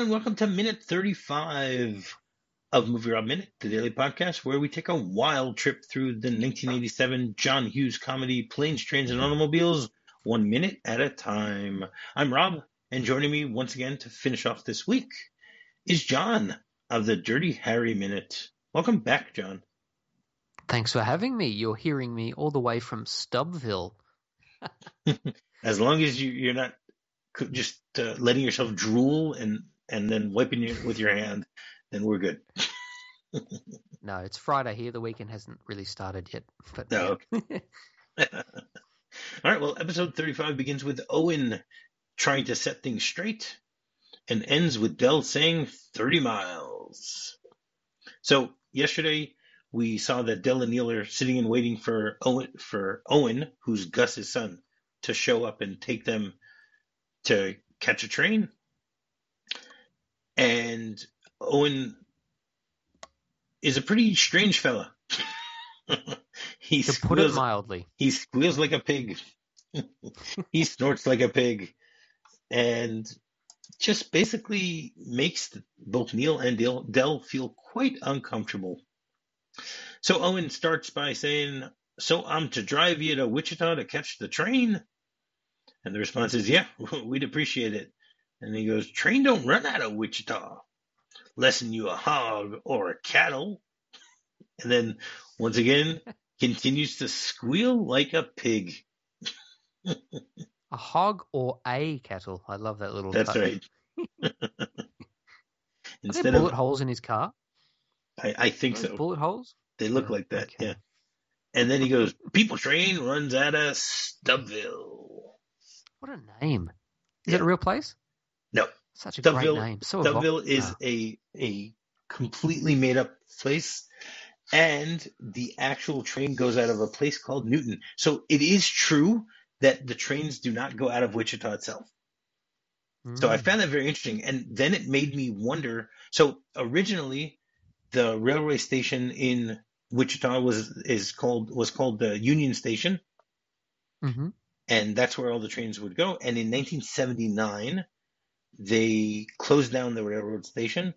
and welcome to minute 35 of Movie Rob Minute, the daily podcast where we take a wild trip through the 1987 John Hughes comedy Planes, Trains, and Automobiles, one minute at a time. I'm Rob, and joining me once again to finish off this week is Jon of the Dirty Harry Minute. Welcome back, Jon. Thanks for having me. You're hearing me all the way from Stubville. as long as you, you're not just uh, letting yourself drool and and then wiping it with your hand, then we're good. no, it's Friday here. The weekend hasn't really started yet. But no. Okay. All right. Well, episode thirty-five begins with Owen trying to set things straight, and ends with Dell saying thirty miles. So yesterday we saw that Dell and Neal are sitting and waiting for Owen for Owen, who's Gus's son, to show up and take them to catch a train. And Owen is a pretty strange fella. he to squeals, put it mildly. He squeals like a pig. he snorts like a pig. And just basically makes both Neal and Dell, Del feel quite uncomfortable. So Owen starts by saying, So I'm to drive you to Wichita to catch the train? And the response is, yeah, we'd appreciate it. And he goes, train don't run out of Wichita. Lessen you a hog or a cattle. And then once again, continues to squeal like a pig. a hog or a cattle. I love that little. That's touch. right. Instead bullet of, holes in his car? I, I think so. Bullet holes? They look like that. Okay. Yeah. And then he goes, "People train runs out of Stubville." What a name! Is yeah. it a real place? Such a great name. So is a a completely made up place, and the actual train goes out of a place called Newton. So it is true that the trains do not go out of Wichita itself. Mm. So I hmm. found that very interesting, and then it made me wonder. So originally, the railway station in Wichita was is called was called the Union Station. Mm-hmm and that's where all the trains would go. And in 1979, they closed down the railroad station,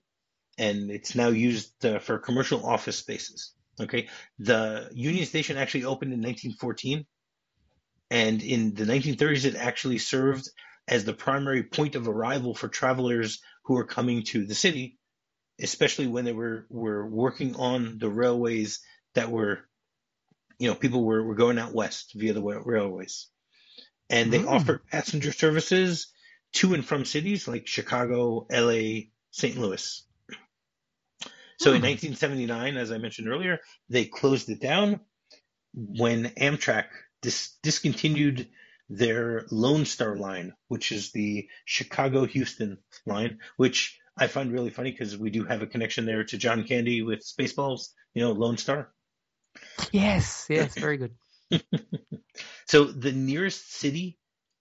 and it's now used uh, for commercial office spaces. Okay, the Union Station actually opened in 1914, and in the 1930s, it actually served as the primary point of arrival for travelers who were coming to the city, especially when they were were working on the railways that were, you know, people were, were going out west via the railways and they mm. offered passenger services to and from cities like Chicago, LA, St. Louis. So mm. in 1979, as I mentioned earlier, they closed it down when Amtrak dis- discontinued their Lone Star line, which is the Chicago Houston line, which I find really funny because we do have a connection there to John Candy with Spaceballs, you know, Lone Star. Yes, yes, very good. so the nearest city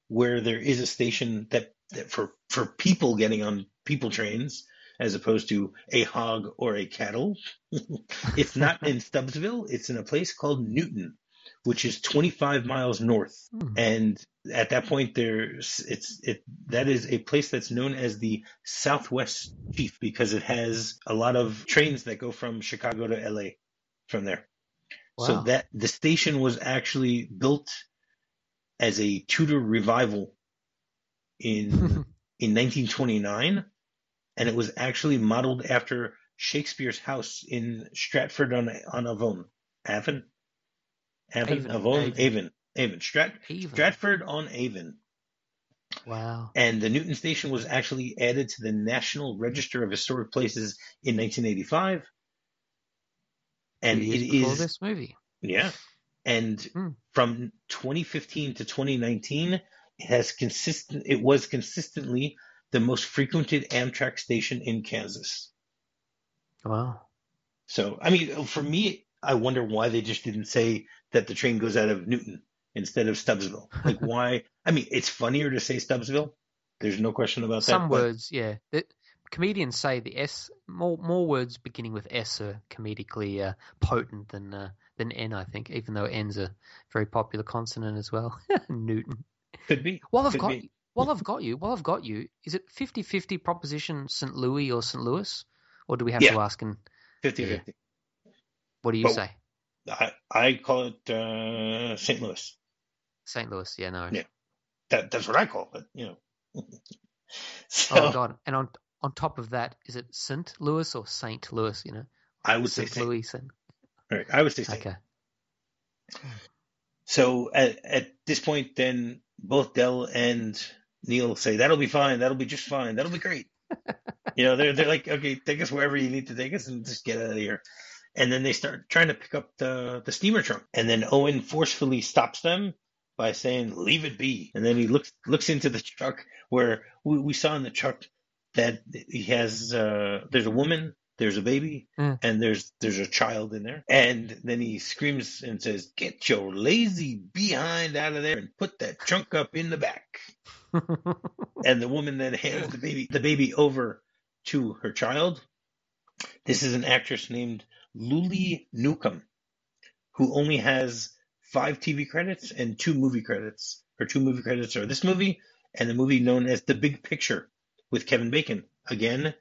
where there is a station that for for people getting on people trains as opposed to a hog or a cattle. it's not in Stubbsville. It's in a place called Newton, which is 25 miles north. Mm. And at that point, there's it's it that is a place that's known as the Southwest Chief because it has a lot of trains that go from Chicago to LA from there. Wow. So that the station was actually built as a Tudor revival in in 1929, and it was actually modeled after Shakespeare's house in Stratford on on Avon, Avon, Avon, Avon, Avon, Avon, Strat, Stratford on Avon. Wow! And the Newton Station was actually added to the National Register of Historic Places in 1985 and it is this movie. Yeah, and hmm. from 2015 to 2019, it has consistent. It was consistently the most frequented Amtrak station in Kansas. Wow. So, I mean, for me, I wonder why they just didn't say that the train goes out of Newton instead of Stubbsville. Like, why? I mean, it's funnier to say Stubbsville. There's no question about Some that. Some words, yeah. It, comedians say the S more more words beginning with S are comedically uh, potent than uh, than N. I think, even though N's a very popular consonant as well. Newton. Could be. While I've Could got be. while I've got you, while I've got you, is it 50-50 proposition St. Louis or St. Louis, or do we have Yeah. to ask? And 50 Yeah. 50. what do you Well- say? I, I call it uh, St. Louis. St. Louis? Yeah, no. Yeah. That, that's what I call it, you know. so Oh God! And on on top of that, is it St. Louis or Saint Louis? You know, I would say St. St. Louis. Saint. Right, I would say St. Okay. So at, at this point, then both Dell and Neal say, that'll be fine. That'll be just fine. That'll be great. you know, they're, they're like, okay, take us wherever you need to take us and just get out of here. And then they start trying to pick up the, the steamer trunk. And then Owen forcefully stops them by saying, leave it be. And then he looks, looks into the truck where we, we saw in the truck that he has, uh, there's a woman, there's a baby, Mm. and there's, there's a child in there. And then he screams and says, get your lazy behind out of there and put that trunk up in the back. And the woman then hands the baby, the baby over to her child. This is an actress named Lulie Newcomb, who only has five TV credits and two movie credits. Her two movie credits are this movie and the movie known as The Big Picture with Kevin Bacon. Again,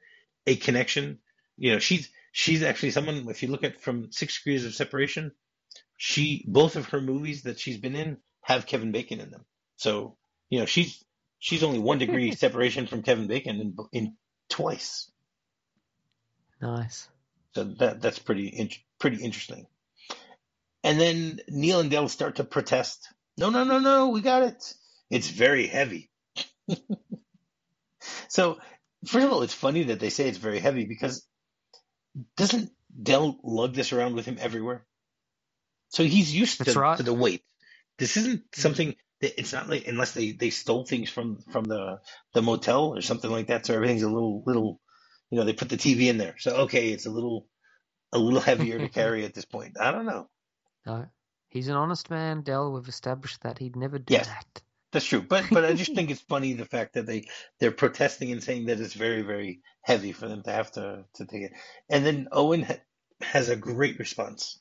a connection. You know, she's she's actually someone. If you look at from Six Degrees of Separation, she both of her movies that she's been in have Kevin Bacon in them. So you know, she's she's only one degree separation from Kevin Bacon in, in twice. nice. So that that's pretty in, pretty interesting. And then Neal and Dale start to protest. No, no, no, no, we got it. It's very heavy. so, first of all, it's funny that they say it's very heavy because doesn't Dell lug this around with him everywhere? So he's used to, right. to the weight. This isn't something that it's not like unless they, they stole things from from the the motel or something like that. So everything's a little little, you know, they put the TV in there. So okay, it's a little a little heavier to carry at this point. I don't know. No, he's an honest man, Dell. We've established that he'd never do Yes. that. That's true, but but I just think it's funny the fact that they they're protesting and saying that it's very very heavy for them to have to to take it. And then Owen ha- has a great response.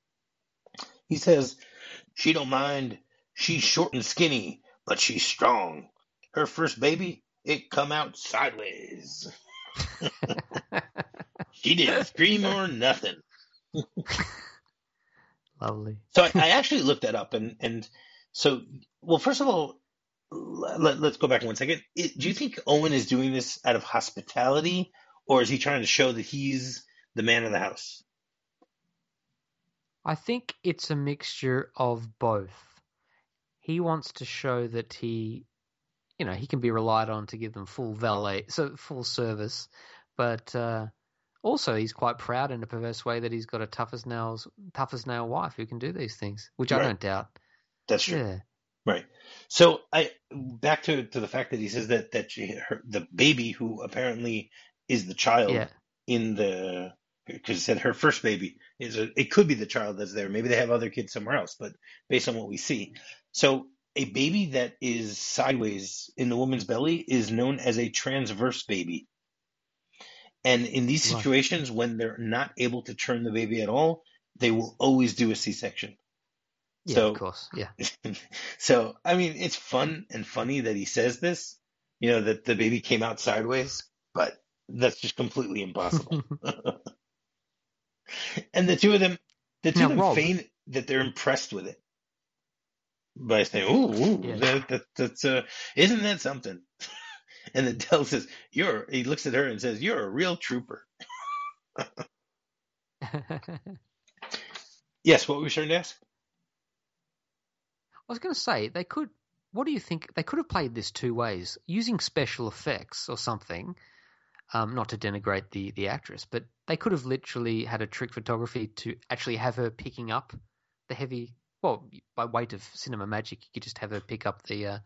He says, "She don't mind. She's short and skinny, but she's strong. Her first baby, it come out sideways. She didn't scream or nothing." Lovely. So I, I actually looked that up, and and so well. First of all, let, us go back one second. It, do you think Owen is doing this out of hospitality, or is he trying to show that he's the man of the house? I think it's a mixture of both. He wants to show that he, you know, he can be relied on to give them full valet, so full service, but uh, also he's quite proud in a perverse way that he's got a tough as nails, tough as nail wife who can do these things, which I don't doubt. That's true, Yeah, right? So I back to to the fact that he says that that she, her, the baby who apparently is the child yeah, in the because it said her first baby is a, it could be the child that's there. Maybe they have other kids somewhere else, but based on what we see, so a baby that is sideways in the woman's belly is known as a transverse baby. And in these Right. situations, when they're not able to turn the baby at all, they will always do a C-section. Yeah. So- of course, yeah. so, I mean, it's fun and funny that he says this, you know, that the baby came out sideways, but that's just completely impossible. and the two of them, the two Now, of them Rob- feign that they're impressed with it by saying, "Ooh, ooh Yeah. that, that, that's uh, isn't that something?" and then Dell says, "You're." He looks at her and says, "You're a real trooper." Yes, what were we trying to ask? I was going to say they could. What do you think? They could have played this two ways, using special effects or something. Um, not to denigrate the the actress, but they could have literally had a trick photography to actually have her picking up the heavy. Well, by weight of cinema magic, you could just have her pick up the. Uh,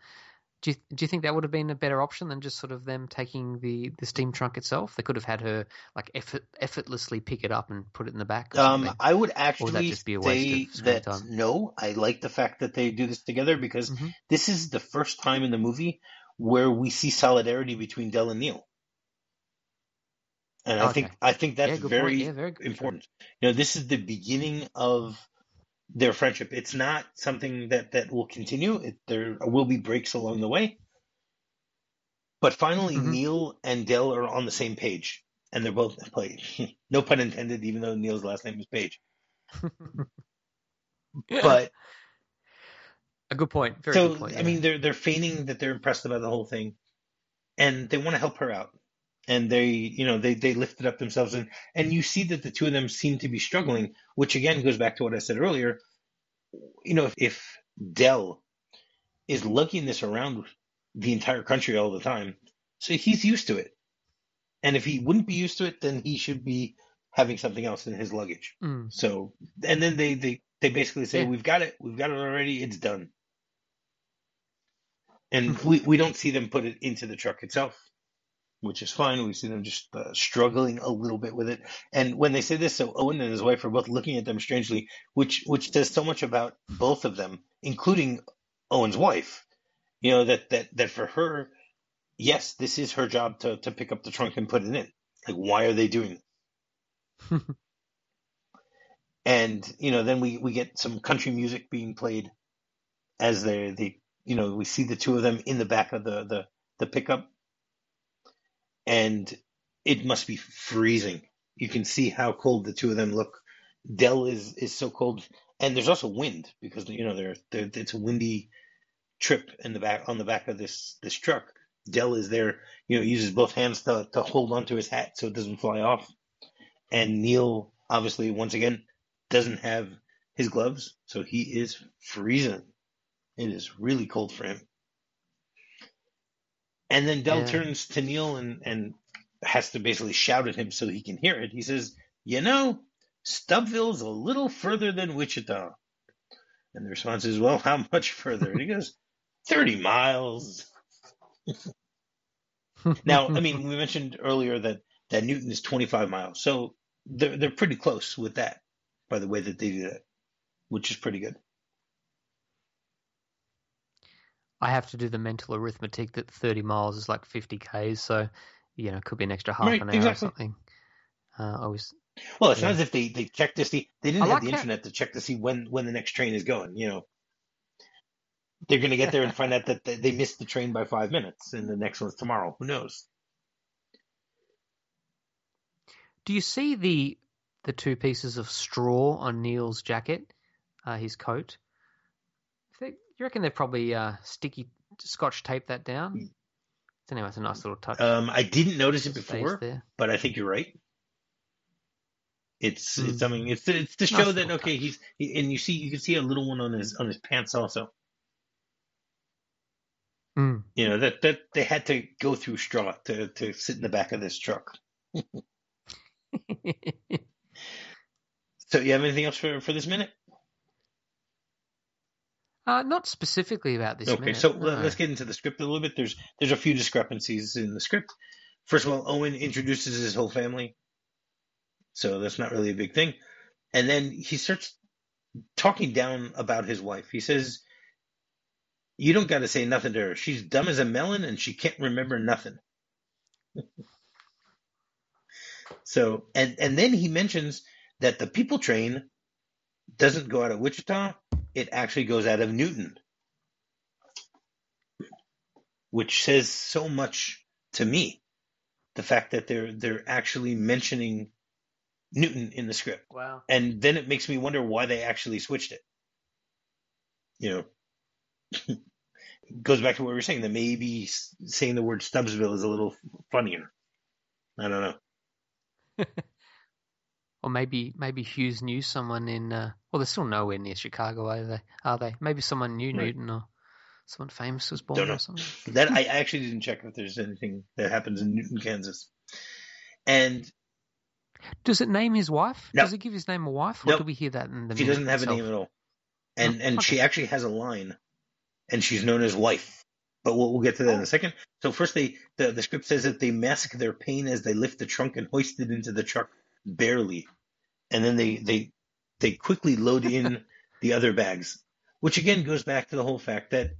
do you do you think that would have been a better option than just sort of them taking the the steam trunk itself? They could have had her like effort, effortlessly pick it up and put it in the back. Or Um. I would actually just be a say of that time? no. I like the fact that they do this together because Mhm. this is the first time in the movie where we see solidarity between Dell and Neal. And I think I think that's yeah, very. Yeah, very important. You know, this is the beginning of their friendship. It's not something that that will continue. It, there will be breaks along the way, But finally, Mhm. Neal and Dell are on the same page, and they're both like, no pun intended, even though Neal's last name is Page. But a good point. Very so good point. I yeah. mean, they're they're feigning that they're impressed about the whole thing, and they want to help her out. And they, you know, they they lifted up themselves, and and you see that the two of them seem to be struggling, which again goes back to what I said earlier. You know, if, if Dell is lugging this around the entire country all the time, so he's used to it. And if he wouldn't be used to it, then he should be having something else in his luggage. Mm. So, and then they they they basically say, Yeah. "We've got it. We've got it already. It's done." And we we don't see them put it into the truck itself, which is fine. We see them just uh, struggling a little bit with it. And when they say this, so Owen and his wife are both looking at them strangely, which which says so much about both of them, including Owen's wife. You know that that that for her, yes, this is her job to to pick up the trunk and put it in. Like, why are they doing? This? and you know, then we we get some country music being played as they're they you know we see the two of them in the back of the the the pickup, and it must be freezing. You can see how cold the two of them look. Dell is is so cold, and there's also wind because you know they're, they're it's a windy trip in the back on the back of this this truck. Dell is there, you know, uses both hands to to hold onto his hat so it doesn't fly off. And Neal obviously once again doesn't have his gloves, so he is freezing. It is really cold for him. And then Dell Yeah. turns to Neal and and has to basically shout at him so he can hear it. He says, "You know, Stubbville's a little further than Wichita." And the response is, "Well, how much further?" And he goes, 30 miles. Now, I mean, we mentioned earlier that, that Newton is 25 miles. So they're, they're pretty close with that by the way that they do that, which is pretty good. I have to do the mental arithmetic that 30 miles is like 50 k's, so you know, it could be an extra half Right, an hour exactly. or something. Uh, I was Well, it's Yeah. not as if they, they check to see, they didn't I have like the internet to check to see when, when the next train is going, you know. They're going to get there and find out that they they missed the train by five minutes and the next one's tomorrow. Who knows? Do you see the the two pieces of straw on Neal's jacket, uh, his coat? They, you reckon they've probably uh, sticky scotch taped that down? Anyway, it's a nice little touch. Um, I didn't notice it before, but I think you're right. It's Hmm. it's mean it's to, it's to Nice show that okay touch. he's he, and you see you can see a little one on his on his pants also. Mm. You know that that they had to go through straw to to sit in the back of this truck. So you have anything else for for this minute? Uh, not specifically about this okay, minute. so no. let- let's get into the script a little bit. There's there's a few discrepancies in the script. First of all, Owen introduces his whole family, so that's not really a big thing. And then he starts talking down about his wife. He says, "You don't got to say nothing to her. She's dumb as a melon, and she can't remember nothing." so, and and then he mentions that the people train doesn't go out of Wichita; it actually goes out of Newton which says so much to me. The fact that they're they're actually mentioning Newton in the script, wow. and then it makes me wonder why they actually switched it. You know, goes back to what we were saying that maybe saying the word Stubbsville is a little funnier. I don't know. Or maybe maybe Hughes knew someone in. Uh, well, they're still nowhere near Chicago, are they? Are they? Maybe someone knew Right. Newton or someone famous was born or something. That I actually didn't check if there's anything that happens in Newton, Kansas. And Does it name his wife? No. Does it give his name a wife, or do we hear that in the? she doesn't have a name at all. And Oh, and she actually has a line, and she's known as wife. But we'll, we'll get to that in Oh. a second. So first, they the, the script says that they mask their pain as they lift the trunk and hoist it into the truck barely, and then they they they quickly load in the other bags, which again goes back to the whole fact that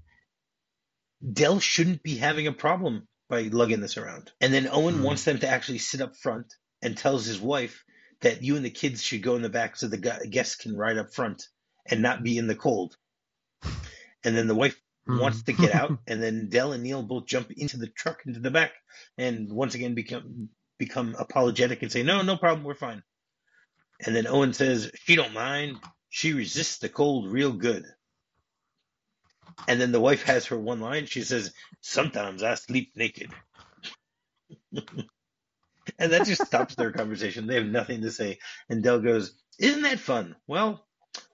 Dell shouldn't be having a problem by lugging this around. And then Owen Mhm. wants them to actually sit up front and tells his wife that you and the kids should go in the back so the guests can ride up front and not be in the cold. And then the wife Hmm. wants to get out, and then Dell and Neil both jump into the truck into the back, and once again become become apologetic and say, "No, no problem, we're fine." And then Owen says, "She don't mind. She resists the cold real good." And then the wife has her one line. She says, "Sometimes I sleep naked." and that just stops their conversation. They have nothing to say. And Dell goes, Isn't that fun? Well,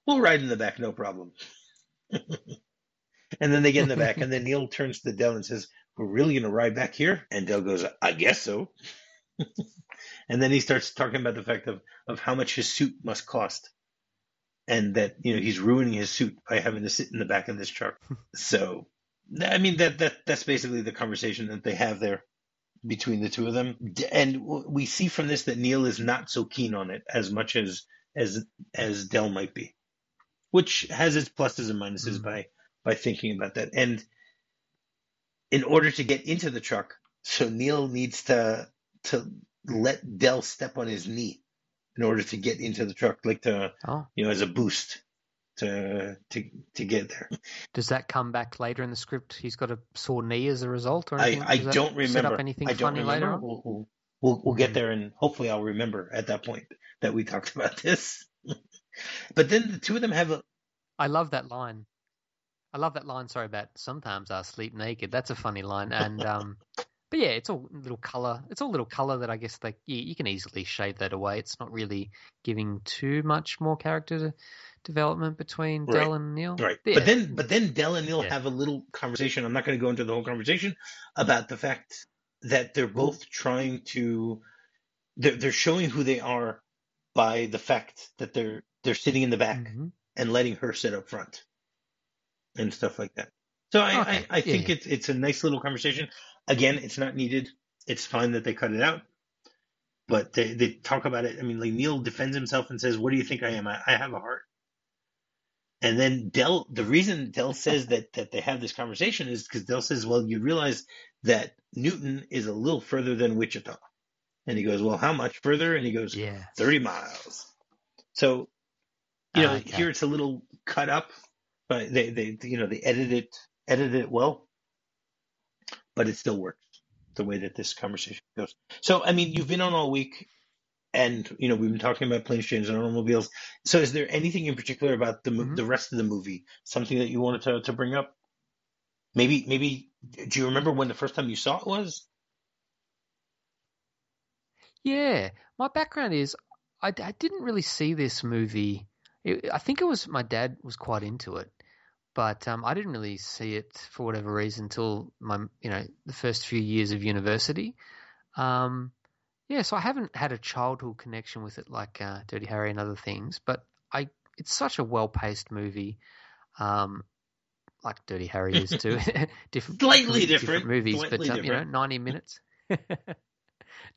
we'll ride in the back, no problem. and then they get in the back, and then Neal turns to Dell and says, We're really going to ride back here? And Dell goes, I guess so. And then he starts talking about the fact of, of how much his suit must cost. And that, you know, he's ruining his suit by having to sit in the back of this truck. so, I mean, that, that that's basically the conversation that they have there between the two of them. And we see from this that Neal is not so keen on it as much as as as Dell might be, which has its pluses and minuses mm-hmm. by by thinking about that. And in order to get into the truck, so Neal needs to to let Dell step on his knee in order to get into the truck, like to oh. you know as a boost to to to get there. Does that come back later in the script? He's got a sore knee as a result, or I, I don't remember. Set up anything I funny remember. later? We'll, we'll, we'll, we'll get there, and hopefully, I'll remember at that point that we talked about this. but then the two of them have a. I love that line. I love that line. Sorry about sometimes I sleep naked. That's a funny line, and um, but yeah, it's all little color. It's all little color that I guess like you, you can easily shade that away. It's not really giving too much more character development between right. Dell and Neal. Right. Yeah. But then but then Dell and Neal yeah. have a little conversation. I'm not going to go into the whole conversation about the fact that they're both trying to they're, they're showing who they are by the fact that they're they're sitting in the back mm-hmm. and letting her sit up front and stuff like that. So I, okay. I, I, think yeah. it's it's a nice little conversation. Again, it's not needed. It's fine that they cut it out. But they, they talk about it. I mean, like Neal defends himself and says, "What do you think I am? I, I have a heart." And then Dell, the reason Dell says that that they have this conversation is because Dell says, "Well, you realize that Newton is a little further than Wichita," and he goes, "Well, how much further?" And he goes, "Yeah, thirty miles." So, you know, okay. here it's a little cut up, but they they you know they edit it edit it well, but it still works the way that this conversation goes. So, I mean, you've been on all week and you know we've been talking about planes, trains, and automobiles. So, is there anything in particular about the mm-hmm. the rest of the movie, something that you wanted to to bring up? Maybe, maybe. Do you remember when the first time you saw it was? Yeah, my background is I, I didn't really see this movie. It, I think it was my dad was quite into it, but um, I didn't really see it for whatever reason until my you know the first few years of university. Um, yeah, so I haven't had a childhood connection with it like uh, Dirty Harry and other things, but I it's such a well paced movie, um, like Dirty Harry is too. different, slightly different, different movies, slightly but um, you know, ninety minutes,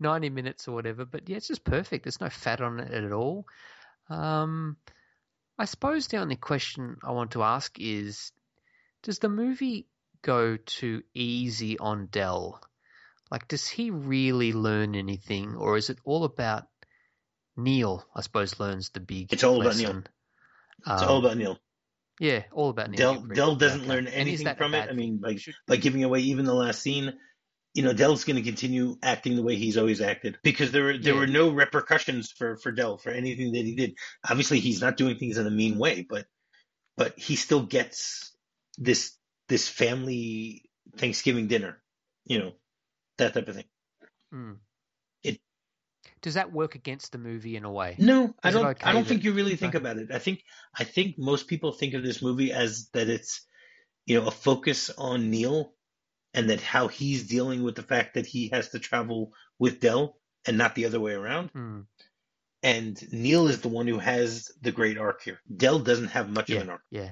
ninety minutes or whatever. But yeah, it's just perfect. There's no fat on it at all. Um, I suppose the only question I want to ask is, does the movie go too easy on Dell? Like, does he really learn anything, or is it all about Neal? I suppose learns the big. It's all lesson. about Neal. It's um, all about Neal. Yeah, all about Neal. Dell, Dell doesn't learn anything from it. I mean, by by giving away even the last scene, you know, Dell's going to continue acting the way he's always acted because there were there yeah. were no repercussions for for Dell for anything that he did. Obviously, he's not doing things in a mean way, but but he still gets this this family Thanksgiving dinner, you know, that type of thing. Mm. It does that work against the movie in a way? No, Is I don't. Okay I don't that, think you really think about it. I think I think most people think of this movie as that it's you know a focus on Neal and that how he's dealing with the fact that he has to travel with Dell and not the other way around. Mm. And Neal is the one who has the great arc here. Dell doesn't have much yeah, of an arc. Yeah.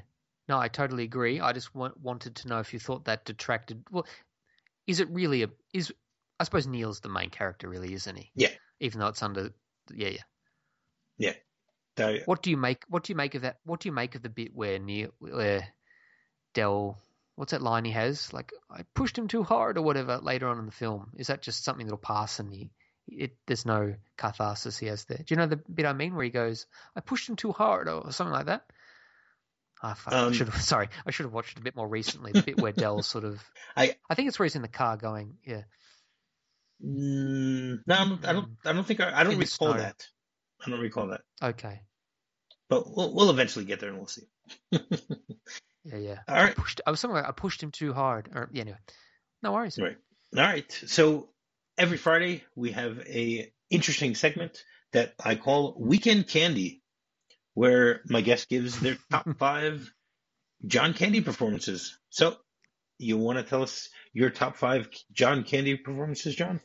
No, I totally agree. I just want, wanted to know if you thought that detracted. Well, is it really a is I suppose Neal's the main character, really, isn't he? Yeah. Even though it's under, yeah, yeah. Yeah. So, what do you make? What do you make of that? What do you make of the bit where Neal, where Dell, what's that line he has? Like I pushed him too hard or whatever. Later on in the film, is that just something that'll pass and he, it, there's no catharsis he has there? Do you know the bit I mean where he goes, "I pushed him too hard" or something like that? I, um, I should have, sorry, I should have watched it a bit more recently. The bit where Dell's sort of, I, I think it's where he's in the car going, yeah. Mm, no, I don't, I don't. I don't think I. I don't recall that. I don't recall that. Okay. But we'll we'll eventually get there and we'll see. yeah, yeah. All right. I, pushed, I was somewhere. I pushed him too hard. Or yeah, anyway, no worries. Right. All right. So every Friday we have a interesting segment that I call Weekend Candy, where my guest gives their top five John Candy performances. So you want to tell us your top five John Candy performances, Jon?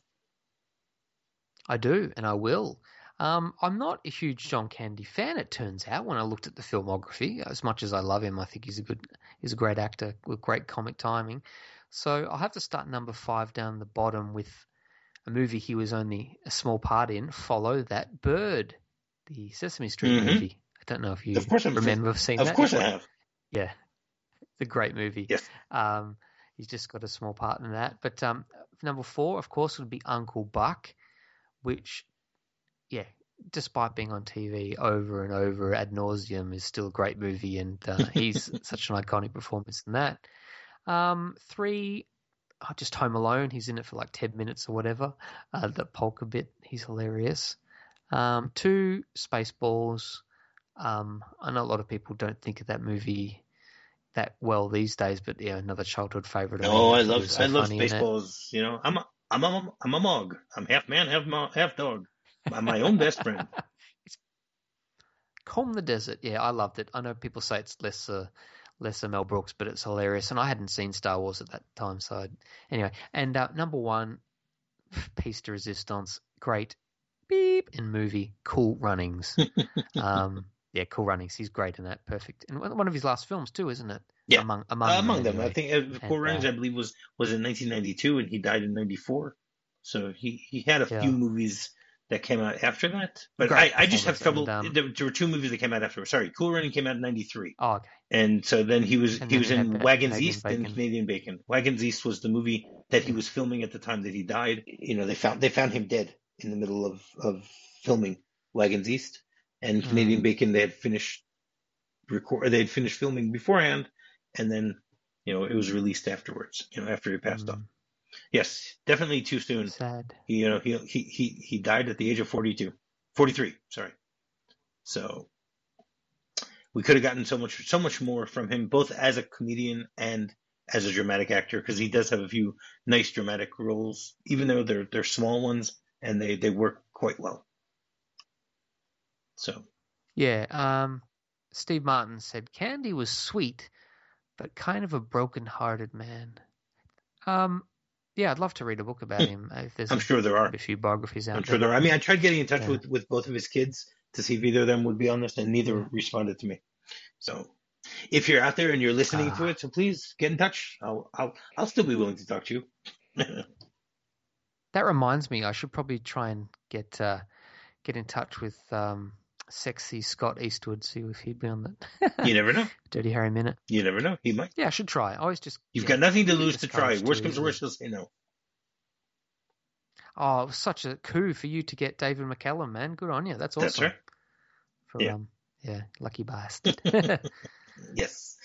I do, and I will. Um, I'm not a huge John Candy fan. It turns out when I looked at the filmography, as much as I love him, I think he's a good, he's a great actor with great comic timing. So I'll have to start number five down the bottom with a movie he was only a small part in. Follow that bird, the Sesame Street mm-hmm. movie. I don't know if you of course remember seeing of that. Of course I have. Yeah, it's a great movie. Yes. Um, he's just got a small part in that. But um, number four, of course, would be Uncle Buck which, yeah, despite being on TV over and over ad nauseum, is still a great movie, and uh, he's such an iconic performance in that. Um, three, oh, just Home Alone. He's in it for like ten minutes or whatever. Uh, the polka bit, he's hilarious. Um, two, Spaceballs. Um, I know a lot of people don't think of that movie that well these days, but yeah, another childhood favorite. Oh, I love so I love Spaceballs. You know, I'm a, I'm a, I'm a mug. I'm half man, half mo- half dog. I'm my own best friend. Comb the Desert. Yeah, I loved it. I know people say it's lesser, lesser Mel Brooks, but it's hilarious. And I hadn't seen Star Wars at that time, so I'd, anyway. And uh, number one, Piece de Resistance, great beep in movie, Cool Runnings. um, yeah, Cool Runnings. He's great in that. Perfect. And one of his last films too, isn't it? Yeah, among among, uh, among them, anyway. I think uh, Cool Runnings, uh, I believe, was was in 1992, and he died in '94. So he he had a yeah. few movies that came out after that. But I, I just have trouble. And, um, there, were two movies that came out after. Sorry, Cool Running came out in '93. Oh, okay. And so then he was and he was in Wagons East Bacon. and Canadian Bacon. Wagons East was the movie that he was filming at the time that he died. You know, they found they found him dead in the middle of of filming Wagons East and Canadian mm. Bacon. They had finished record. They had finished filming beforehand, and then you know it was released afterwards. You know after he passed mm. on. Yes, definitely too soon. Sad. He, you know he he he he died at the age of 42, 43. Sorry. So we could have gotten so much so much more from him, both as a comedian and as a dramatic actor, because he does have a few nice dramatic roles, even though they're they're small ones and they they work quite well. So. Yeah. Um. Steve Martin said Candy was sweet, but kind of a broken-hearted man. Um, yeah, I'd love to read a book about him. If there's I'm a, sure there are a few biographies out. I'm sure there are. I mean, I tried getting in touch yeah. with with both of his kids to see if either of them would be on this, and neither responded to me. So, if you're out there and you're listening uh, to ah. it, so please get in touch. I'll I'll I'll still be willing to talk to you. that reminds me, I should probably try and get uh, get in touch with um, sexy Scott Eastwood, see if he'd be on that. you never know. Dirty Harry Minute. You never know. He might. Yeah, I should try. I always just. You've yeah, got nothing to lose to try. Worst comes to worst, he'll say no. Oh, it was such a coup for you to get David McCallum, man. Good on you. That's awesome. That's right. For, yeah. Um, yeah, lucky bastard. yes.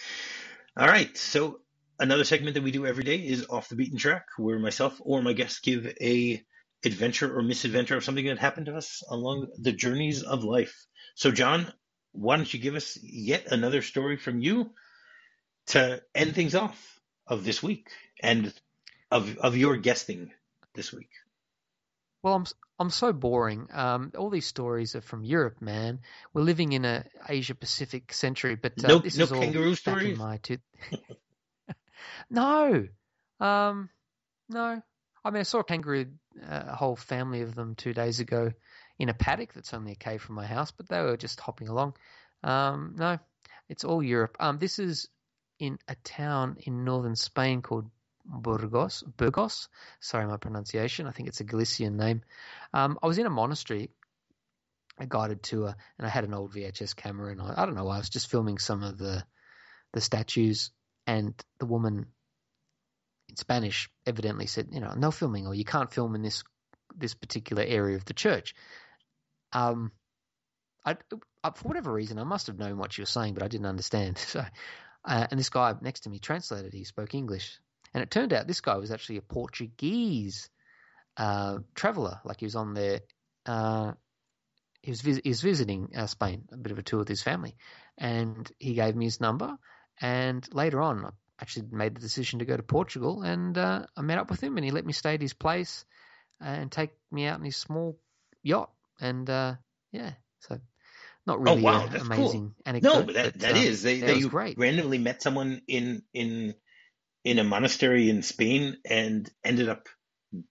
All right. So another segment that we do every day is off the beaten track, where myself or my guests give a adventure or misadventure of something that happened to us along the journeys of life. So, Jon, why don't you give us yet another story from you to end things off of this week and of of your guesting this week? Well, I'm I'm so boring. Um, all these stories are from Europe, man. We're living in a Asia Pacific century, but uh, no, this no is all kangaroo stories. My no, um, no. I mean, I saw a kangaroo, a whole family of them two days ago in a paddock that's only a k from my house, but they were just hopping along. Um, no, it's all Europe. Um, this is in a town in northern Spain called Burgos. Burgos. Sorry, my pronunciation. I think it's a Galician name. Um, I was in a monastery, a guided tour, and I had an old VHS camera, and I, I don't know, why. I was just filming some of the the statues, and the woman Spanish evidently said, you know, no filming, or you can't film in this this particular area of the church. Um, I uh, for whatever reason, I must have known what you were saying, but I didn't understand. So, uh, and this guy next to me translated. He spoke English, and it turned out this guy was actually a Portuguese uh, traveler. Like he was on there. Uh, he was vis- he was visiting uh, Spain, a bit of a tour with his family, and he gave me his number. And later on, I actually made the decision to go to Portugal, and uh, I met up with him, and he let me stay at his place and take me out in his small yacht. And uh, yeah, so not really Oh really wow, an that's amazing cool. anecdote. No, but that, that um, is they that they was you great. randomly met someone in in in a monastery in Spain and ended up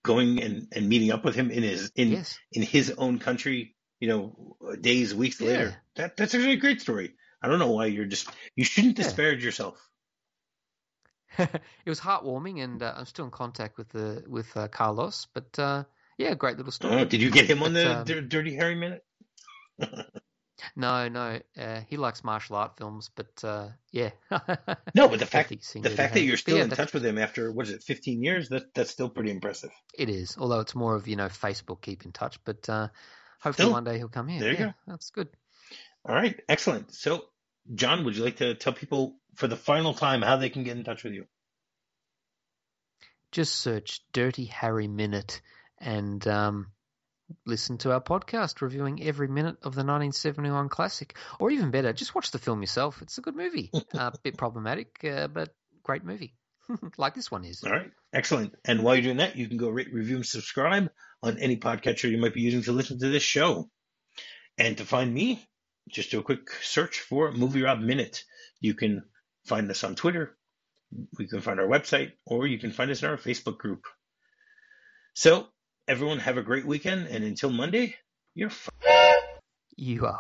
going and, and meeting up with him in his in Yes. in his own country. You know, days, weeks Yeah. later. That that's actually a great story. I don't know why you're just you shouldn't Yeah. disparage yourself. it was heartwarming, and uh, I'm still in contact with the with uh, Carlos. But uh, yeah, great little story. Oh, did you get him on But, the um, Dir- Dirty Harry minute? No, no, uh, he likes martial art films, but uh, yeah. No, but the fact think he's seen the Dirty fact that you're still yeah, in touch with him after what is it, 15 years? That that's still pretty impressive. It is, although it's more of you know Facebook keep in touch. But uh, hopefully Still, one day he'll come here. there you yeah, go. That's good. All right, excellent. So, Jon, would you like to tell people for the final time how they can get in touch with you? Just search Dirty Harry Minute and um, listen to our podcast reviewing every minute of the 1971 classic. Or even better, just watch the film yourself. It's a good movie. A bit problematic, uh, but great movie. like this one is. All right, excellent. And while you're doing that, you can go rate, review, and subscribe on any podcatcher you might be using to listen to this show. And to find me, just do a quick search for Movie Rob Minute. You can find us on Twitter. We can find our website, or you can find us in our Facebook group. So, everyone, have a great weekend, and until Monday, you're. You are